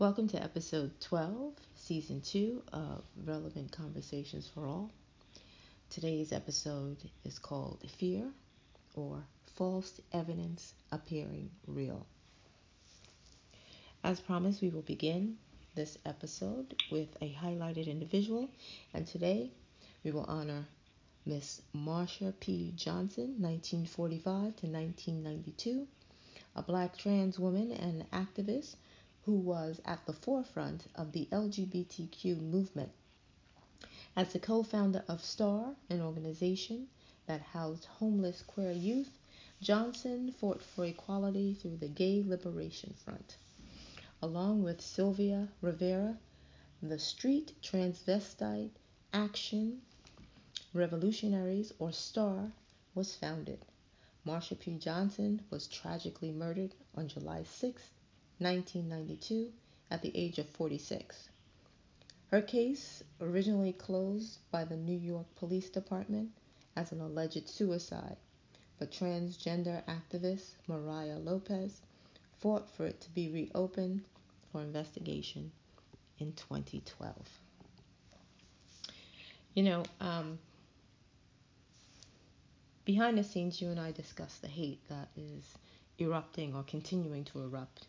Welcome to episode 12, season 2 of Relevant Conversations for All. Today's episode is called Fear or False Evidence Appearing Real. As promised, we will begin this episode with a highlighted individual, and today we will honor Miss Marsha P. Johnson, 1945 to 1992, a black trans woman and activist who was at the forefront of the LGBTQ movement. As the co founder of STAR, an organization that housed homeless queer youth, Johnson fought for equality through the Gay Liberation Front. Along with Sylvia Rivera, the Street Transvestite Action Revolutionaries, or STAR, was founded. Marsha P. Johnson was tragically murdered on July 6, 1992, at the age of 46. Her case, originally closed by the New York Police Department as an alleged suicide, but transgender activist Mariah Lopez fought for it to be reopened for investigation in 2012. You know, um, behind the scenes, you and I discussed the hate that is erupting or continuing to erupt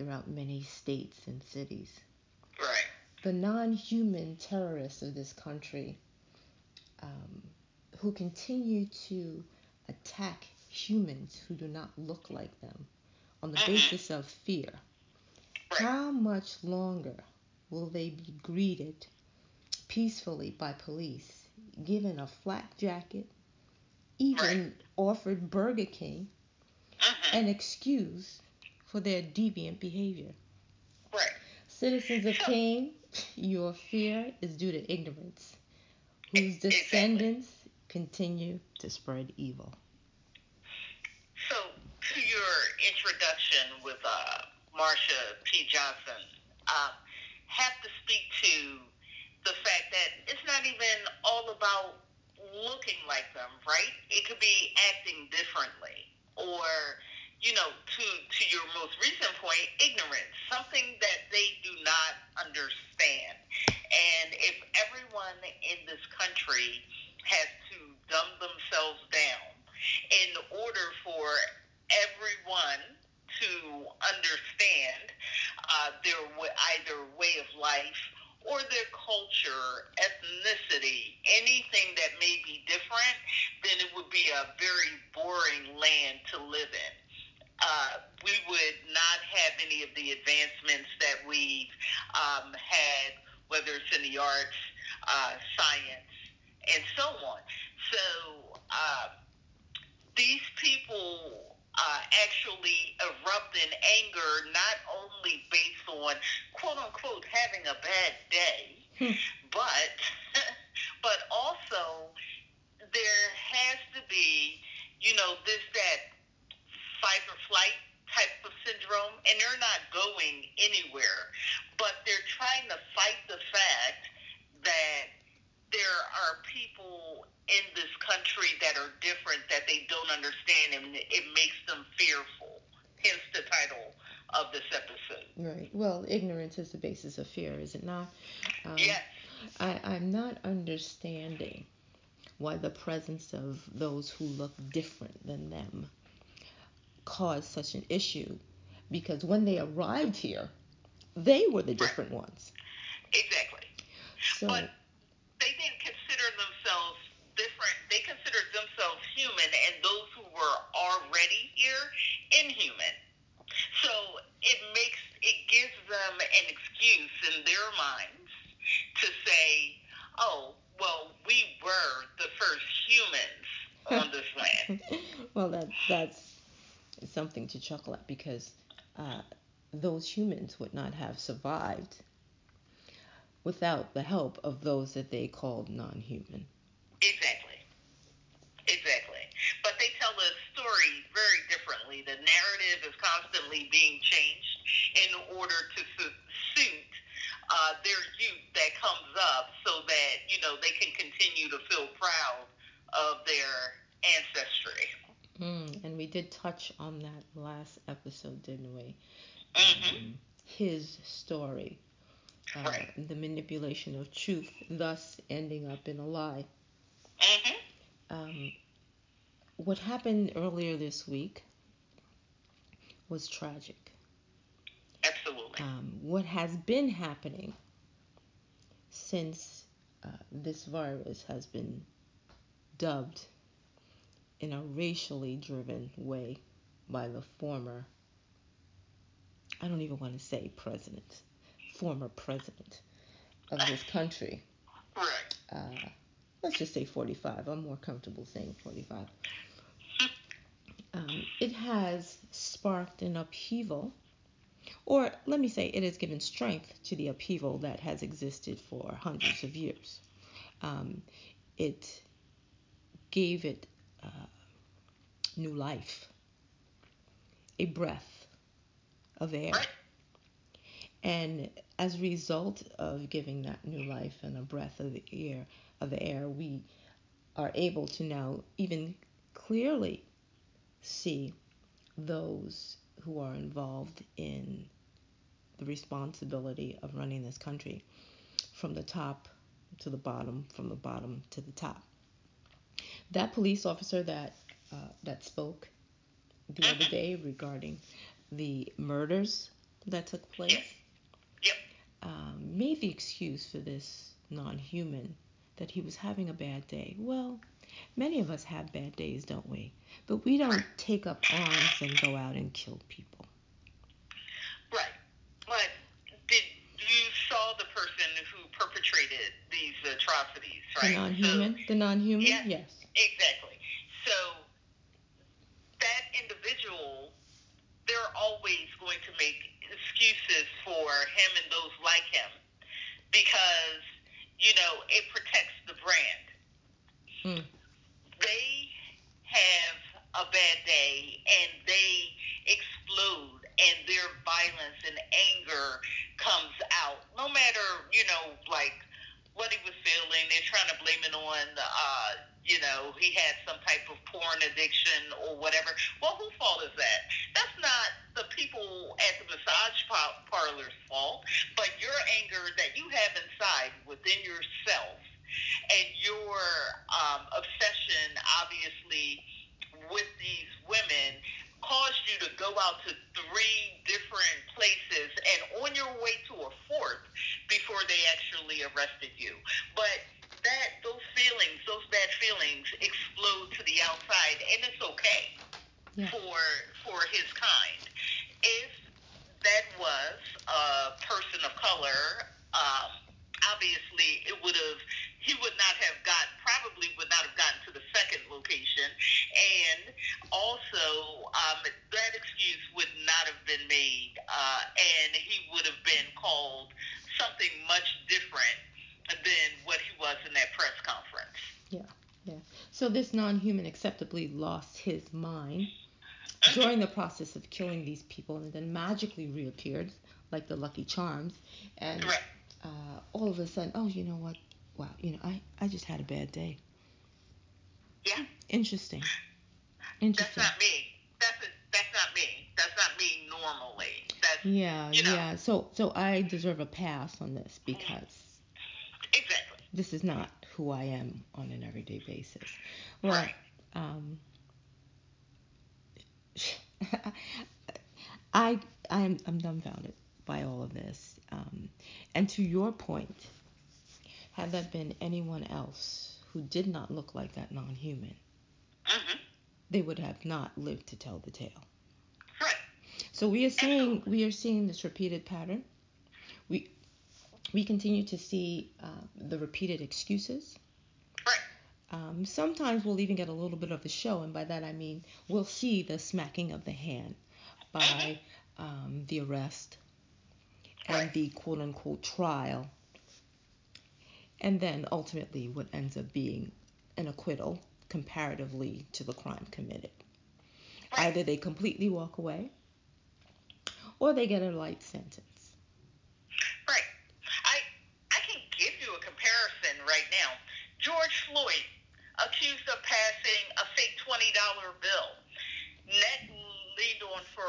throughout many states and cities. Right. The non human terrorists of this country um, who continue to attack humans who do not look like them on the Mhm. basis of fear. Right. How much longer will they be greeted peacefully by police, given a flak jacket, even offered Burger King, Mhm. an excuse for their deviant behavior? Right. Citizens of Cain, your fear is due to ignorance, whose Exactly. descendants continue to spread evil. So, to your introduction with uh, Marsha P. Johnson, um, have to speak to the fact that it's not even all about looking like them, right? It could be acting differently, or you know, to to your most recent point, ignorance, something that they do not understand. And if everyone in this country has to dumb themselves down in order for everyone to understand uh, their wa- either way of life or their culture, ethnicity, anything that may be different, then it would be a very boring land to live in. Uh, we would not have any of the advancements that we've um, had, whether it's in the arts, uh, science, and so on. So uh, these people uh, actually erupt in anger not only based on quote unquote having a bad day, Hmm. but but also there has to be, you know, this that fight or flight type of syndrome, and they're not going anywhere, but they're trying to fight the fact that there are people in this country that are different that they don't understand, and it makes them fearful. Hence the title of this episode. Right. Well, ignorance is the basis of fear, is it not? Um, yes. I, I'm not understanding why the presence of those who look different than them caused such an issue. Because when they arrived here, they were the different ones. Exactly. So, But- They didn't consider themselves different. They considered themselves human, and those who were already here, inhuman. So it makes it gives them an excuse in their minds to say, "Oh, well, we were the first humans on this land." well, that that's something to chuckle at because uh, those humans would not have survived without the help of those that they called non-human. Exactly. Exactly. But they tell the story very differently. The narrative is constantly being changed in order to su- suit uh, their youth that comes up so that, you know, they can continue to feel proud of their ancestry. Mm, and we did touch on that last episode, didn't we? hmm Um, his story, uh, Right. the manipulation of truth, thus ending up in a lie. Mhm. Um, what happened earlier this week was tragic. Absolutely. Um, what has been happening since uh, this virus has been dubbed in a racially driven way by the former, I don't even want to say president, former president of this country. Uh, let's just say 45. I'm more comfortable saying 45. Um, it has sparked an upheaval, or let me say, it has given strength to the upheaval that has existed for hundreds of years. Um, it gave it uh, new life, a breath of air. And as a result of giving that new life and a breath of the air, of the air, we are able to now even clearly see those who are involved in the responsibility of running this country from the top to the bottom, from the bottom to the top. That police officer that uh, that spoke the other Mhm. day regarding the murders that took place Yes. Yep. um, made the excuse for this non-human that he was having a bad day. Well, many of us have bad days, don't we? But we don't take up arms and go out and kill people. Right. But did you saw the person who perpetrated these atrocities, right? The non-human, the non-human, Yeah. yes. Exactly. So that individual, they're always going to make excuses for him and those like him because you know it protects the brand. Mm. They have a bad day and they explode and their violence and anger comes out. No matter, you know, like what he was feeling, they're trying to blame it on, uh, you know, he had some type of porn addiction or whatever. Well, whose fault is that? That's not the people at the massage parlor's fault, but your anger that you have inside within yourself and your um, obsession, obviously, with these women caused you to go out to three different places and on your way to a fourth before they actually arrested you. But that those feelings, those bad feelings explode to the outside and it's okay Yeah. for for his kind. If that was a person of color, um, obviously it would have he would not have got probably would not have gotten to the second location and also um, that excuse would not have been made uh, and he would have been called something much different than what he was in that press conference. This non-human acceptably lost his mind during the process of killing these people and then magically reappeared like the Lucky Charms and Right. uh, all of a sudden, oh, you know what? Wow, you know, I, I just had a bad day. Yeah. Interesting. That's Interesting. not me. That's a, that's not me. That's not me normally. That's Yeah, you know. yeah. So so I deserve a pass on this because exactly. this is not who I am on an everyday basis. Well, Right. um, I I'm I'm dumbfounded by all of this. Um, and to your point, had that been anyone else who did not look like that non-human, hmm they would have not lived to tell the tale. Right. So we are seeing we are seeing this repeated pattern. We we continue to see uh, the repeated excuses. Um, sometimes we'll even get a little bit of a show, and by that I mean we'll see the smacking of the hand by um, the arrest and the quote unquote trial, and then ultimately what ends up being an acquittal comparatively to the crime committed. Either they completely walk away or they get a light sentence. Right. I I can give you a comparison right now. George Floyd accused of passing a fake $20 bill. Net leaned on for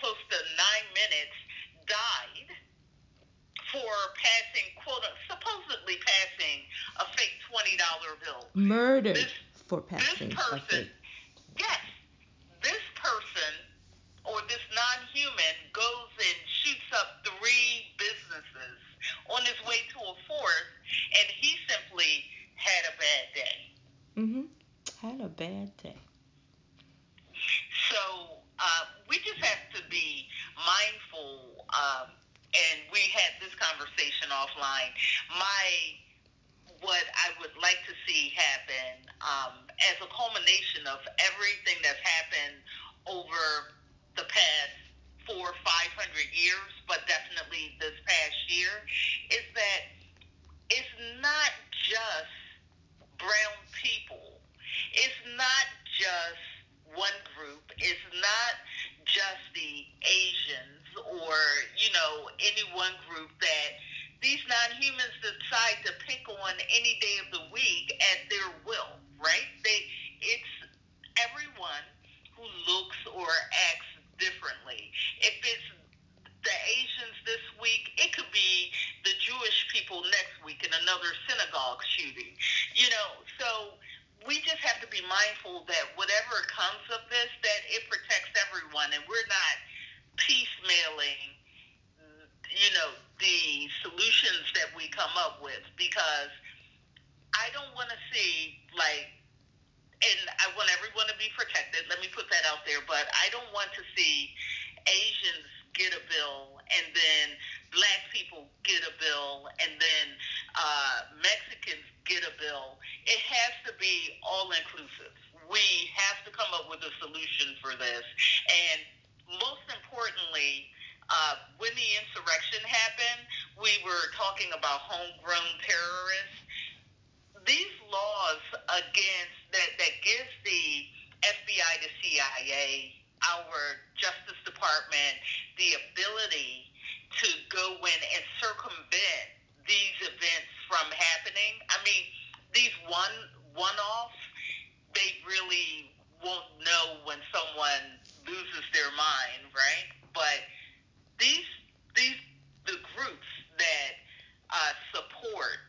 close to nine minutes, died for passing, quote, supposedly passing a fake $20 bill. Murdered this, for passing this person, a fake that these non-humans decide to pick on any day of the week at their will, right? They, it's everyone who looks or acts differently. If it's the Asians this week, it could be the Jewish people next week in another synagogue shooting. You know, so we just have to be mindful that whatever comes of this, that it protects everyone, and we're not piecemealing, you know, the solutions that we come up with because I don't want to see like, and I want everyone to be protected. Let me put that out there, but I don't want to see Asians get a bill and then black people get a bill and then uh, Mexicans get a bill. It has to be all inclusive. We have to come up with a solution for this. And most importantly, uh, when the insurrection happened, we were talking about homegrown terrorists. These laws against that that gives the FBI, the CIA, our Justice Department the ability to go in and circumvent these events from happening. I mean, these one one offs, they really won't know when someone loses their mind, right? But these these the groups that uh, support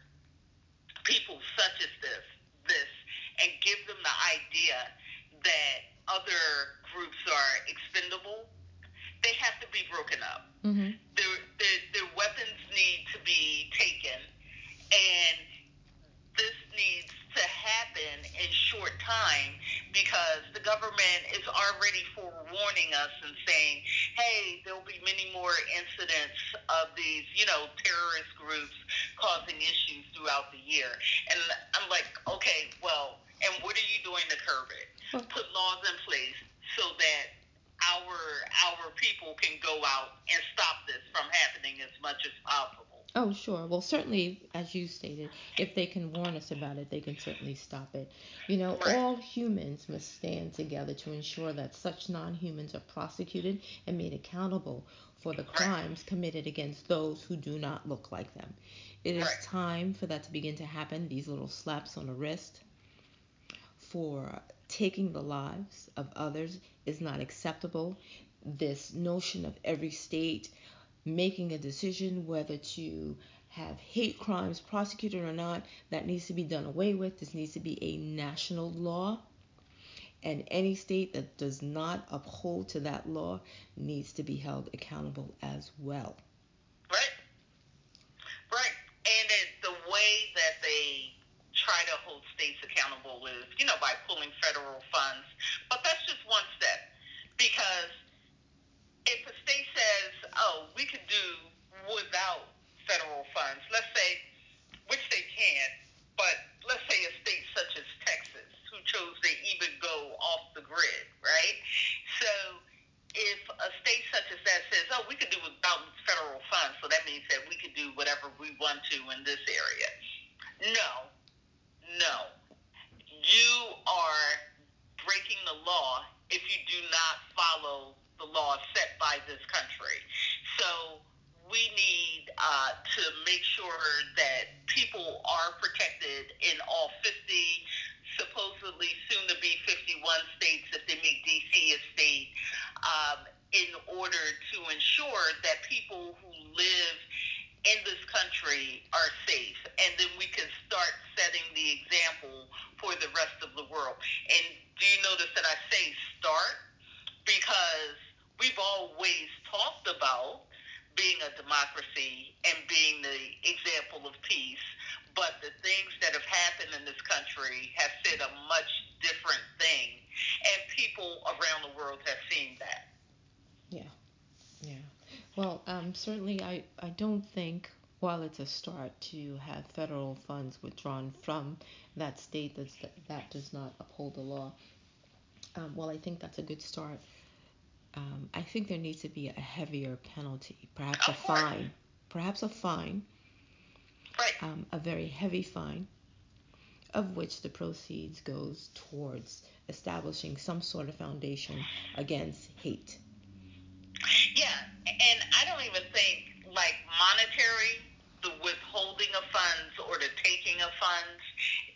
people such as this this and give them the idea that other groups are expendable, they have to be broken up. Mhm. Their, their, their weapons need to be taken, and this needs to happen in short time because the government is already forewarning us and saying, hey, there'll be many more incidents of these, you know, terrorist groups causing issues throughout the year. And I'm like, okay, well, and what are you doing to curb it? Put laws in place so that our our people can go out and stop this from happening as much as possible. Oh, sure. Well, certainly, as you stated, if they can warn us about it, they can certainly stop it. You know, all humans must stand together to ensure that such non humans are prosecuted and made accountable for the crimes committed against those who do not look like them. It is time for that to begin to happen. These little slaps on the wrist for taking the lives of others is not acceptable. This notion of every state making a decision whether to have hate crimes prosecuted or not, that needs to be done away with. This needs to be a national law. And any state that does not uphold to that law needs to be held accountable as well. Right. Right. And it, the way that they try to hold states accountable is, you know, by pulling federal funds. But that's just one step. Because if a state says, oh, we could do without federal funds, let's say, which they can't, but let's say a state such as Texas, who chose to even go off the grid, right? So if a state such as that says, oh, we could do without federal funds, so that means that we could do whatever we want to in this area. No, no. You are breaking the law if you do not follow the law set by this country. So we need uh, to make sure that people are protected in all 50, supposedly soon to be 51 states if they make DC a state, um, in order to ensure that people who live in this country are safe, and then we can start setting the example for the rest of the world. And do you notice that I say start because we've always talked about being a democracy and being the example of peace, but the things that have happened in this country have said a much different thing, and people around the world have seen that. Yeah, yeah. Well, um, certainly, I, I don't think, while it's a start to have federal funds withdrawn from that state that's, that does not uphold the law, um, well, I think that's a good start. Um, I think there needs to be a heavier penalty, perhaps a fine, perhaps a fine, um, a very heavy fine, of which the proceeds goes towards establishing some sort of foundation against hate. Yeah, and I don't even think like monetary, the withholding of funds or the taking of funds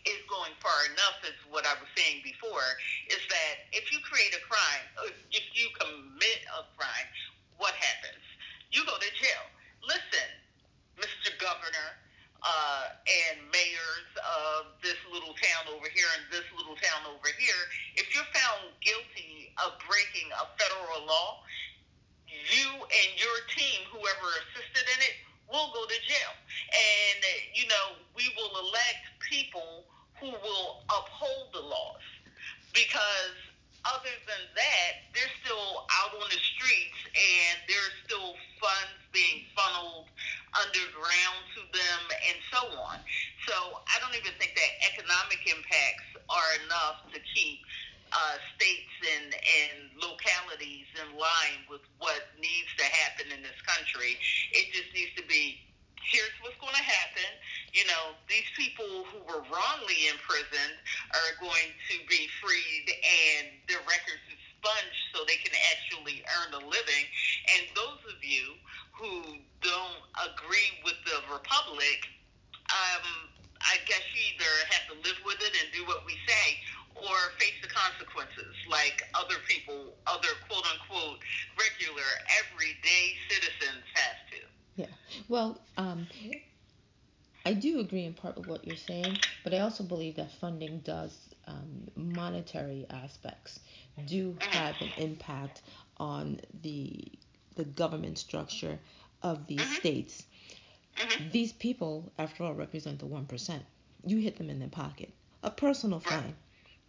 is going far enough. Is what I was saying before. Is that if you create a crime, if if you commit a crime, what happens? You go to jail. Listen, Mr. Governor uh, and mayors of this little town over here and this little town over here, if you're found guilty of breaking a federal law, you and your team, whoever assisted in it, will go to jail. And, uh, you know, we will elect people who will uphold the laws. Because other than that, they're still out on the streets and there's still funds being funneled underground to them and so on. So I don't even think that economic impacts are enough to keep uh, states and, and localities in line with what needs to happen in this country. It just needs to be here's what's going to happen. You know, these people who were wrongly imprisoned are going to be freed and their records expunged so they can actually earn a living. And those of you who don't agree with the republic, um, I guess you either have to live with it and do what we say or face the consequences like other people, other quote unquote regular everyday citizens have to. Yeah. Well, um, I do agree in part with what you're saying, but I also believe that funding does, um, monetary aspects do have an impact on the the government structure of these Mhm. states. Mhm. These people, after all, represent the one percent. You hit them in their pocket. A personal fine,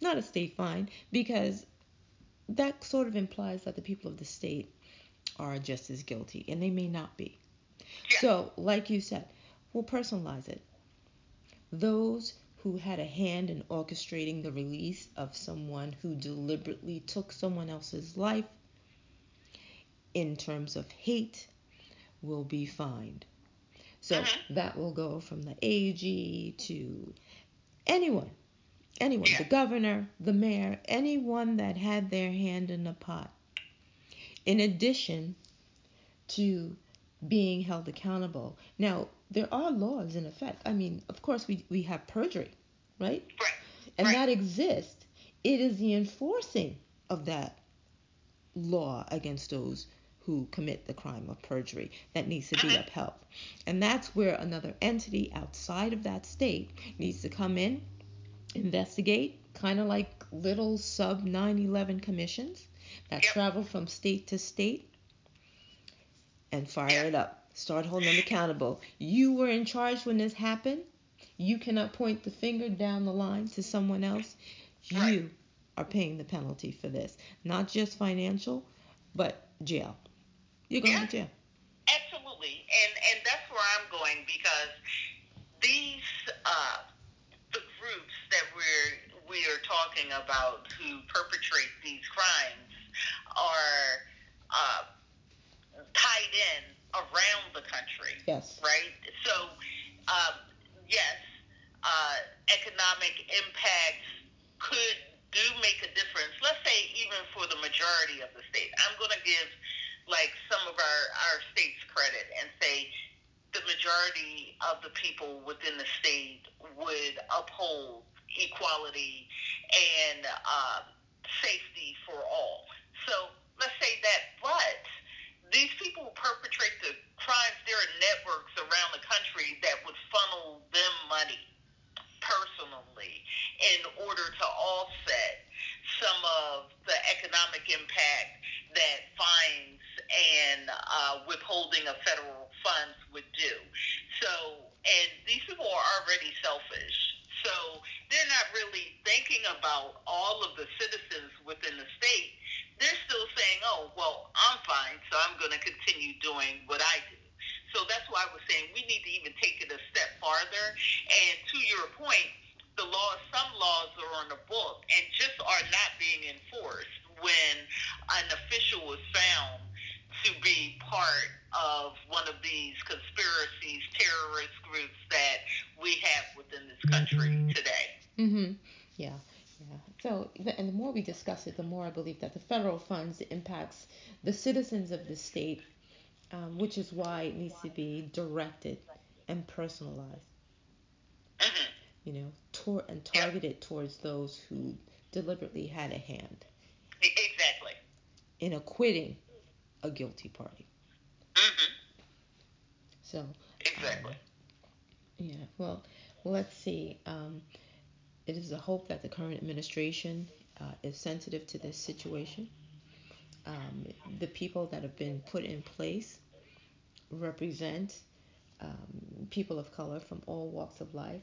not a state fine, because that sort of implies that the people of the state are just as guilty, and they may not be. Yeah. So, like you said, we'll personalize it. Those who had a hand in orchestrating the release of someone who deliberately took someone else's life in terms of hate will be fined. So Mhm. that will go from the AG to anyone, anyone, Yeah. the governor, the mayor, anyone that had their hand in the pot. In addition to being held accountable. Now, there are laws in effect. I mean, of course, we, we have perjury, right? Right. And Right. that exists. It is the enforcing of that law against those who commit the crime of perjury that needs to be Mhm. upheld. And that's where another entity outside of that state needs to come in, investigate, kind of like little sub 9 11 commissions that Yep. travel from state to state and fire Yeah. it up. Start holding them accountable. You were in charge when this happened. You cannot point the finger down the line to someone else. You are paying the penalty for this. Not just financial, but jail. You're going Yeah. to jail. Absolutely, and and that's where I'm going because these uh, the groups that we're we are talking about who perpetrate these crimes are uh, tied in around the country, Yes. right? So, um, yes, uh, economic impacts could do make a difference. Let's say even for the majority of the states. I'm going to give like some of our our states credit and say the majority of the people within the state would uphold equality and uh, safety for all. So let's say that, but these people perpetrate the crimes, there are networks around the country that would funnel them money personally in order to offset some of the economic impact that fines and uh, withholding of federal funds would do. So, and these people are already selfish. So they're not really thinking about all of the citizens the citizens of the state, um, which is why it needs to be directed and personalized. Mm-hmm. You know, tor- and targeted yeah. towards those who deliberately had a hand. Exactly. In acquitting a guilty party. Mm-hmm. So. Exactly. Um, yeah. Well, let's see. Um, it is a hope that the current administration uh, is sensitive to this situation. Um, the people that have been put in place represent um, people of color from all walks of life.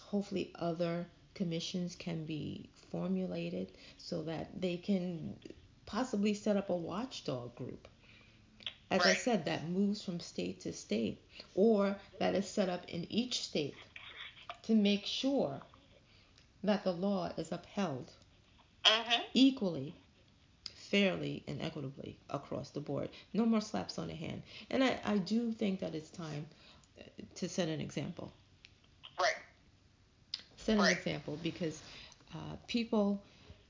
Hopefully, other commissions can be formulated so that they can possibly set up a watchdog group. As right. I said, that moves from state to state, or that is set up in each state to make sure that the law is upheld uh-huh. equally, fairly, and equitably across the board. No more slaps on the hand. And I, I do think that it's time to set an example. Right. Set an example because uh, people,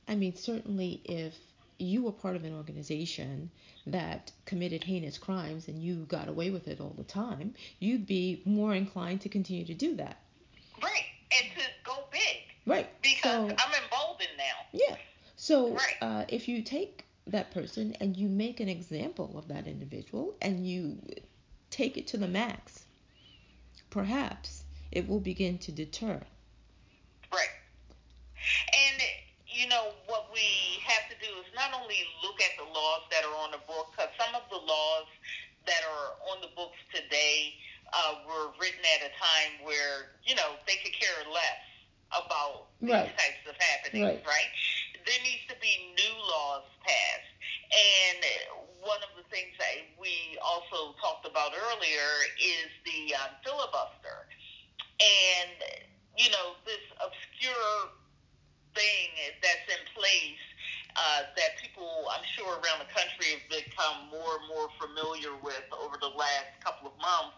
I mean, certainly if you were part of an organization that committed heinous crimes and you got away with it all the time, you'd be more inclined to continue to do that. Right. And to go big. Right. Because so, I'm emboldened now. Yeah. So right. uh, if you take that person and you make an example of that individual and you take it to the max, perhaps it will begin to deter. Right. And you know, what we have to do is not only look at the laws that are on the book, because some of the laws that are on the books today uh, were written at a time where, you know, they could care less about right. these types of happenings, right. right? There needs to be new laws passed. And one of the things that we also talked about earlier is the um, filibuster. And, you know, this obscure thing that's in place uh, that people, I'm sure, around the country have become more and more familiar with over the last couple of months.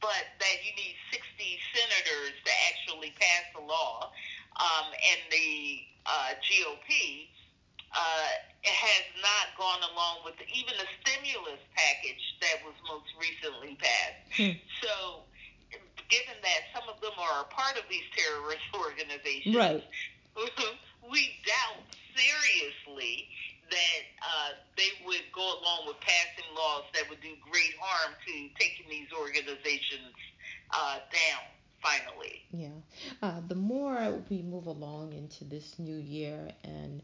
But that you need 60 senators to actually pass the law, um, and the uh, GOP uh, has not gone along with the, even the stimulus package that was most recently passed. Hmm. So, given that some of them are a part of these terrorist organizations, right we doubt seriously that uh, they would go along with passing laws that would do great harm to taking these organizations uh, down finally. Yeah. Uh, the more we move along into this new year and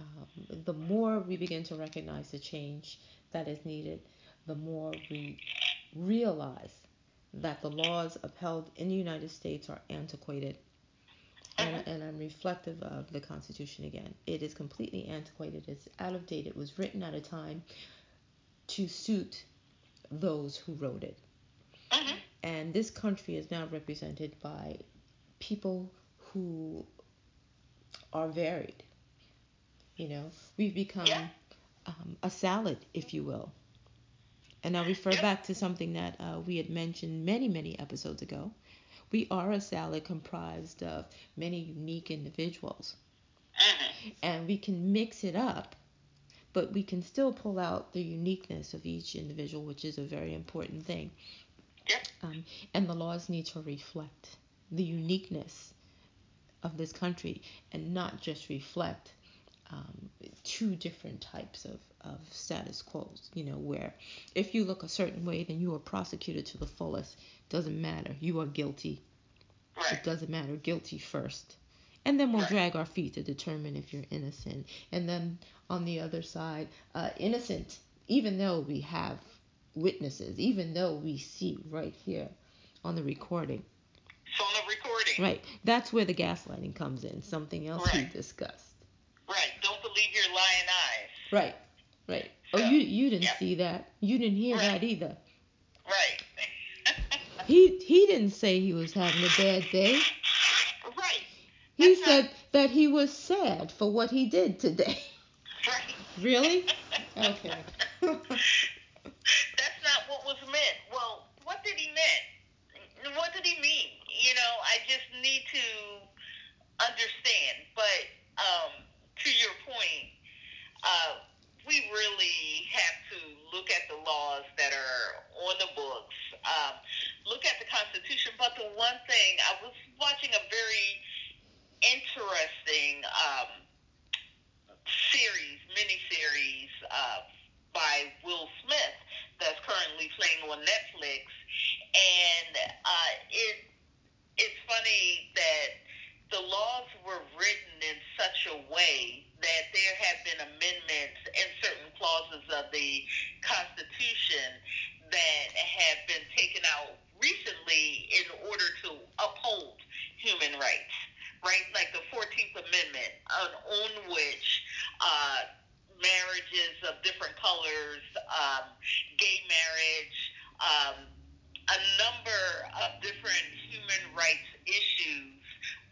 um, the more we begin to recognize the change that is needed, the more we realize that the laws upheld in the United States are antiquated and, and I'm reflective of the Constitution again. It is completely antiquated, it's out of date, it was written at a time to suit those who wrote it. Mm-hmm. And this country is now represented by people who are varied. You know, we've become yeah. um, a salad, if you will. And I'll refer back to something that uh, we had mentioned many, many episodes ago we are a salad comprised of many unique individuals. Mm-hmm. And we can mix it up, but we can still pull out the uniqueness of each individual, which is a very important thing. Yep. Um, and the laws need to reflect the uniqueness of this country and not just reflect um, two different types of, of status quos, you know, where if you look a certain way, then you are prosecuted to the fullest. Doesn't matter. You are guilty. Right. It doesn't matter. Guilty first. And then we'll right. drag our feet to determine if you're innocent. And then on the other side, uh, innocent even though we have witnesses, even though we see right here on the recording. So on the recording. Right. That's where the gaslighting comes in. Something else right. we discussed. Right. Don't believe your lying eyes. Right. Right. Oh, so, oh, you you didn't yeah. see that. You didn't hear right. that either. He he didn't say he was having a bad day. Right. He That's said not... that he was sad for what he did today. Right. Really? Okay. That's not what was meant. Well, what did he mean? What did he mean? You know, I just need to understand. But um, to your point, uh, we really have to look at the laws that are on the books, um, look at the Constitution. But the one thing, I was watching a very interesting um, series, mini series uh, by Will Smith that's currently playing on Netflix, and uh, it it's funny that the laws were written in such a way that there have been amendments clauses of the Constitution that have been taken out recently in order to uphold human rights, right? Like the 14th Amendment, on, on which uh, marriages of different colors, um, gay marriage, um, a number of different human rights issues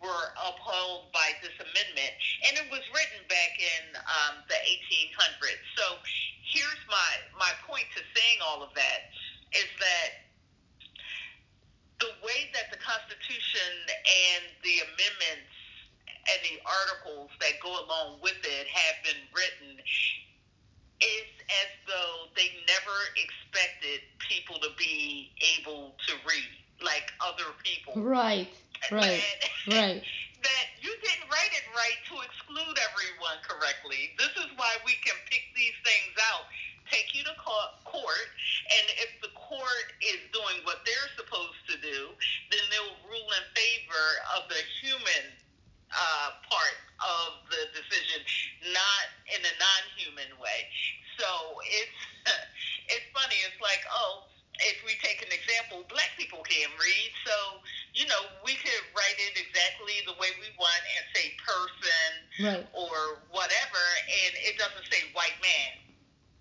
were upheld by this amendment, and it was written back in um, the 1800s. So here's my my point to saying all of that is that the way that the Constitution and the amendments the articles that go along with it have been written is as though they never expected people to be able to read like other people. Right. Right. That, right. That you didn't write it right to exclude everyone correctly. This is why we can pick these things out, take you to court, and if the court is doing what they're supposed to do, then they'll rule in favor of the human uh, part of the decision, not in a non-human way. So it's it's funny. It's like, oh, if we take an example, black people can't read, so you know we could write it exactly the way we want and say person right. or whatever, and it doesn't say white man.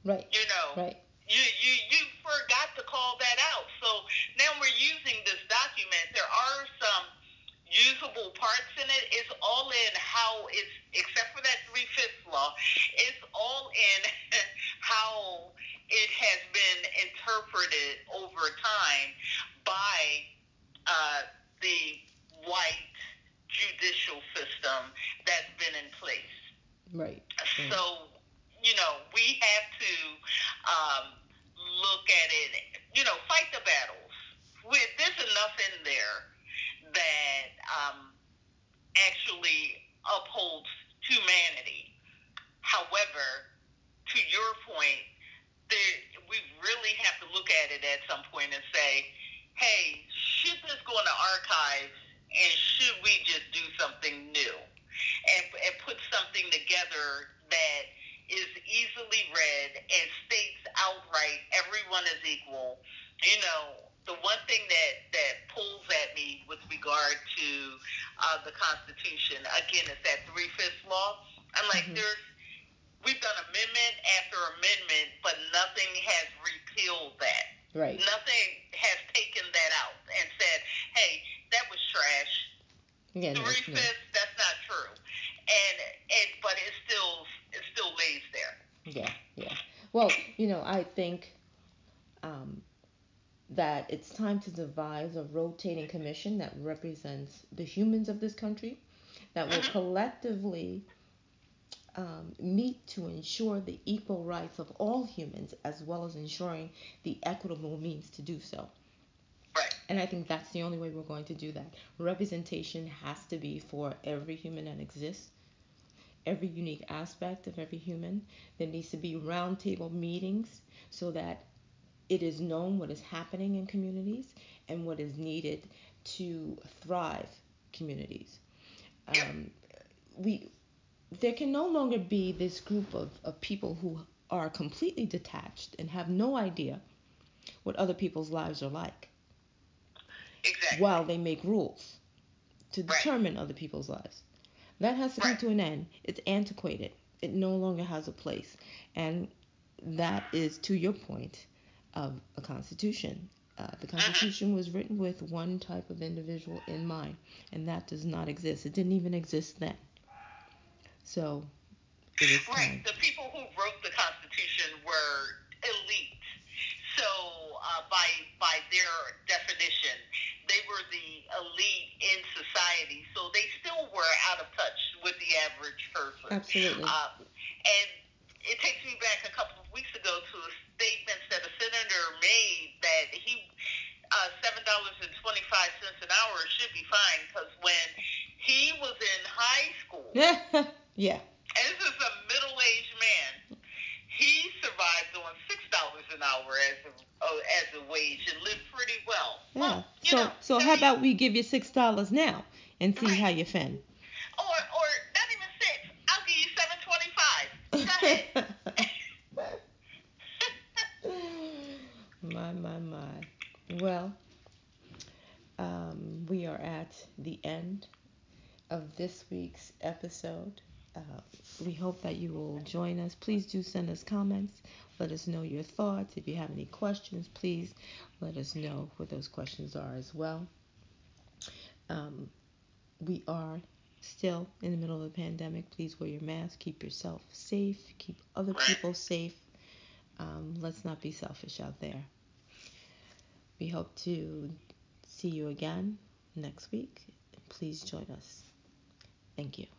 Right. You know. Right. You you you forgot to call that out. So now we're using this document. There are some usable parts in it. It's all in how it's except for that three fifths law. It's all in how it has been interpreted over time by uh, the white judicial system that's been in place. Right. So, you know, we have to um, look at it, you know, fight the battles. With, there's enough in there that um, actually upholds humanity. However, to your point, there, we really have to look at it at some point and say, hey, should this go in the archives and should we just do something new and, and put something together that is easily read and states outright everyone is equal. You know, the one thing that, that pulls at me with regard to uh, the Is that three fifths law. I'm like, mm-hmm. there's we've done amendment after amendment, but nothing has repealed that. Right. Nothing has taken that out and said, "Hey, that was trash." Yeah, Three no, fifths, no. that's not true. And and but it still it still lays there. Yeah, yeah. Well, you know, I think um, that it's time to devise a rotating commission that represents the humans of this country, that will collectively um, meet to ensure the equal rights of all humans as well as ensuring the equitable means to do so. Right. And I think that's the only way we're going to do that. Representation has to be for every human that exists, every unique aspect of every human. There needs to be roundtable meetings so that it is known what is happening in communities and what is needed to thrive communities. Um, we there can no longer be this group of, of people who are completely detached and have no idea what other people's lives are like Exactly. while they make rules to Right. determine other people's lives. That has to come Right. to an end. It's antiquated. It no longer has a place. And that is to your point of a constitution. Uh, the Mm-hmm. Constitution was written with one type of individual in mind, and that does not exist. It didn't even exist then. So it is time. Right. The people who wrote the Constitution were elite. So, uh, by by their definition, they were the elite in society. So they still were out of touch with the average person. Absolutely. Uh, and it takes me back a couple of weeks ago to a statement that a senator made that he uh, seven dollars and twenty five cents an hour should be fine because when he was in high school, yeah. and this is a middle aged man, he survived on six dollars an hour as a uh, as a wage and lived pretty well. Yeah. Well, So know, so how about we give you six dollars now and see Right. how you fend? or or not even six? I'll give you seven twenty five. Go ahead. My my my. Well, um, we are at the end of this week's episode. Uh, we hope that you will join us. Please do send us comments. Let us know your thoughts. If you have any questions, please let us know what those questions are as well. Um, we are still in the middle of a pandemic. Please wear your mask. Keep yourself safe. Keep other people safe. Um, let's not be selfish out there. We hope to see you again next week. Please join us. Thank you.